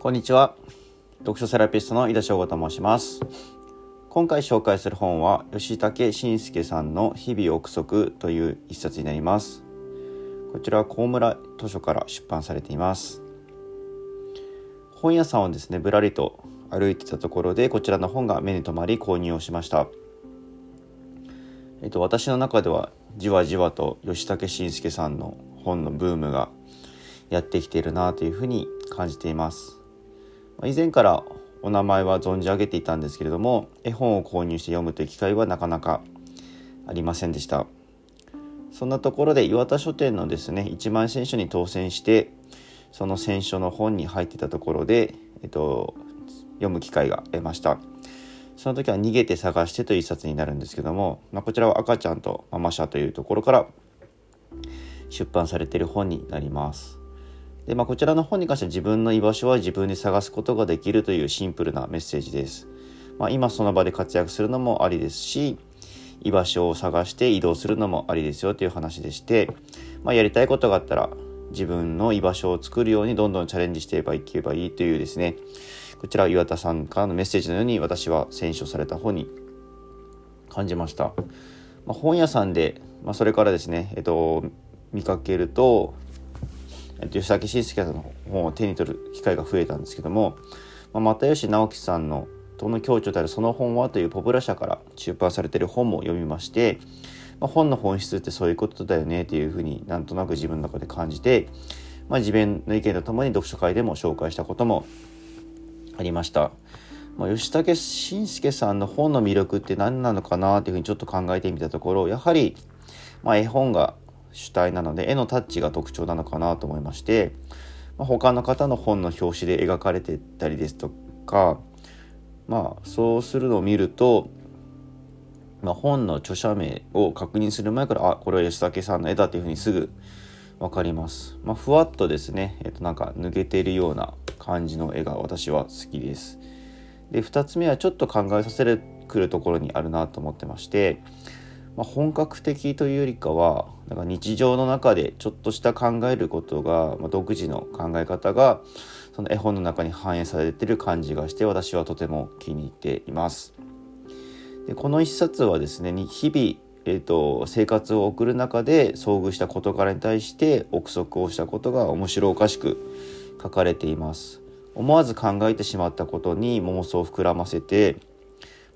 こんにちは。読書セラピストの井田翔吾と申します。今回紹介する本は吉武慎介さんの日々憶測という一冊になります。こちらは高村図書から出版されています。本屋さんをですねぶらりと歩いてたところでこちらの本が目に留まり購入をしました。えっと私の中ではじわじわと吉武慎介さんの本のブームがやってきているなというふうに感じています。以前からお名前は存じ上げていたんですけれども絵本を購入して読むという機会はなかなかありませんでした。そんなところで岩田書店のですね1万選書に当選してその選書の本に入ってたところで、えっと、読む機会が得ました。その時は「逃げて探して」という一冊になるんですけども、まあ、こちらは赤ちゃんとママ社というところから出版されている本になります。で、まあ、こちらの本に関しては自分の居場所は自分で探すことができるというシンプルなメッセージです。まあ、今その場で活躍するのもありですし、居場所を探して移動するのもありですよという話でして、まあ、やりたいことがあったら自分の居場所を作るようにどんどんチャレンジしていけばいいというですね、こちら岩田さんからのメッセージのように私は選書された本に感じました。まあ、本屋さんで、まあ、それからですね、えっと、見かけると、えっと、吉武慎介さんの本を手に取る機会が増えたんですけども、まあ、又吉直樹さんの「どの共著であるその本は」というポプラ社から出版されている本も読みまして、まあ、本の本質ってそういうことだよねっていうふうになんとなく自分の中で感じて、まあ、自分の意見とともに読書会でも紹介したこともありました。まあ、吉武慎介さんの本の魅力って何なのかなっていうふうにちょっと考えてみたところやはり、まあ、絵本が主体なので絵のタッチが特徴なのかなと思いまして、まあ、他の方の本の表紙で描かれてたりですとかまあそうするのを見ると、まあ、本の著者名を確認する前からあこれは吉武さんの絵だというふうにすぐ分かります。まあ、ふわっとですね、えっと、なんか抜けているような感じの絵が私は好きです。で2つ目はちょっと考えさせるくるところにあるなと思ってましてまあ、本格的というよりかはなんか日常の中でちょっとした考えることが、まあ、独自の考え方がその絵本の中に反映されてる感じがして私はとても気に入っています。でこの一冊はですね日々、えーと、生活を送る中で遭遇した事柄に対して憶測をしたことが面白おかしく書かれています。思わず考えてしまったことに妄想を膨らませて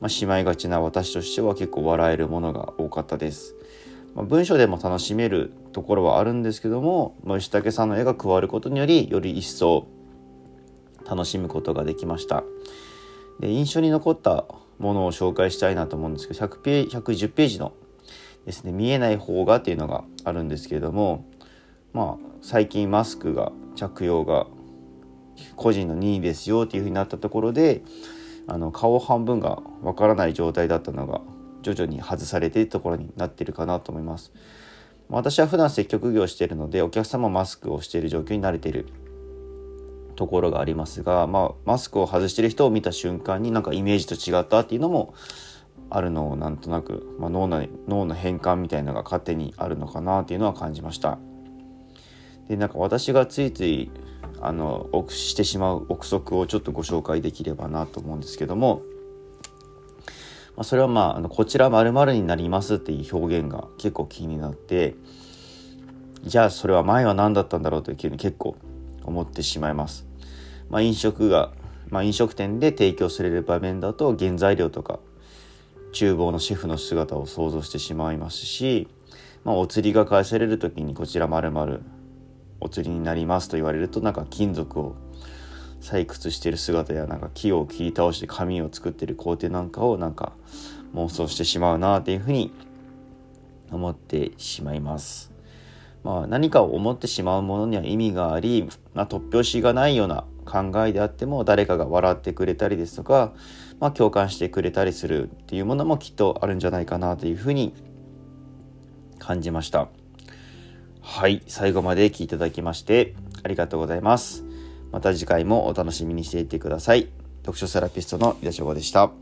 まあ、しまいがちな私としては結構笑えるものが多かったです。まあ、文章でも楽しめるところはあるんですけども、まあ、吉武さんの絵が加わることによりより一層楽しむことができました。で印象に残ったものを紹介したいなと思うんですけど100ページ110ページのですね見えない方がっていうのがあるんですけれどもまあ最近マスクが着用が個人の任意ですよっていうふうになったところであの顔半分がわからない状態だったのが徐々に外されているところになっているかなと思います。私は普段接客業しているのでお客様マスクをしている状況に慣れているところがありますが、まあ、マスクを外している人を見た瞬間になんかイメージと違ったっていうのもあるのをなんとなく、まあ、脳の脳の変換みたいなのが勝手にあるのかなっていうのは感じました。でなんか私がついついあのしてしまう憶測をちょっとご紹介できればなと思うんですけども、まあ、それはまああのこちら〇〇になりますっていう表現が結構気になってじゃあそれは前は何だったんだろうというふうに結構思ってしまいます。まあ、飲食が、まあ、飲食店で提供される場面だと原材料とか厨房のシェフの姿を想像してしまいますし、まあ、お釣りが返される時にこちら〇〇お釣りになりますと言われるとなんか金属を採掘してる姿やなんか木を切り倒して紙を作ってる工程なんかをなんか妄想してしまうなっていうふうに思ってしまいます。まあ、何かを思ってしまうものには意味があり、まあ、突拍子がないような考えであっても誰かが笑ってくれたりですとか、まあ、共感してくれたりするっていうものもきっとあるんじゃないかなというふうに感じました。はい、最後まで聞いていただきましてありがとうございます。また次回もお楽しみにしていてください。読書セラピストの井田翔吾でした。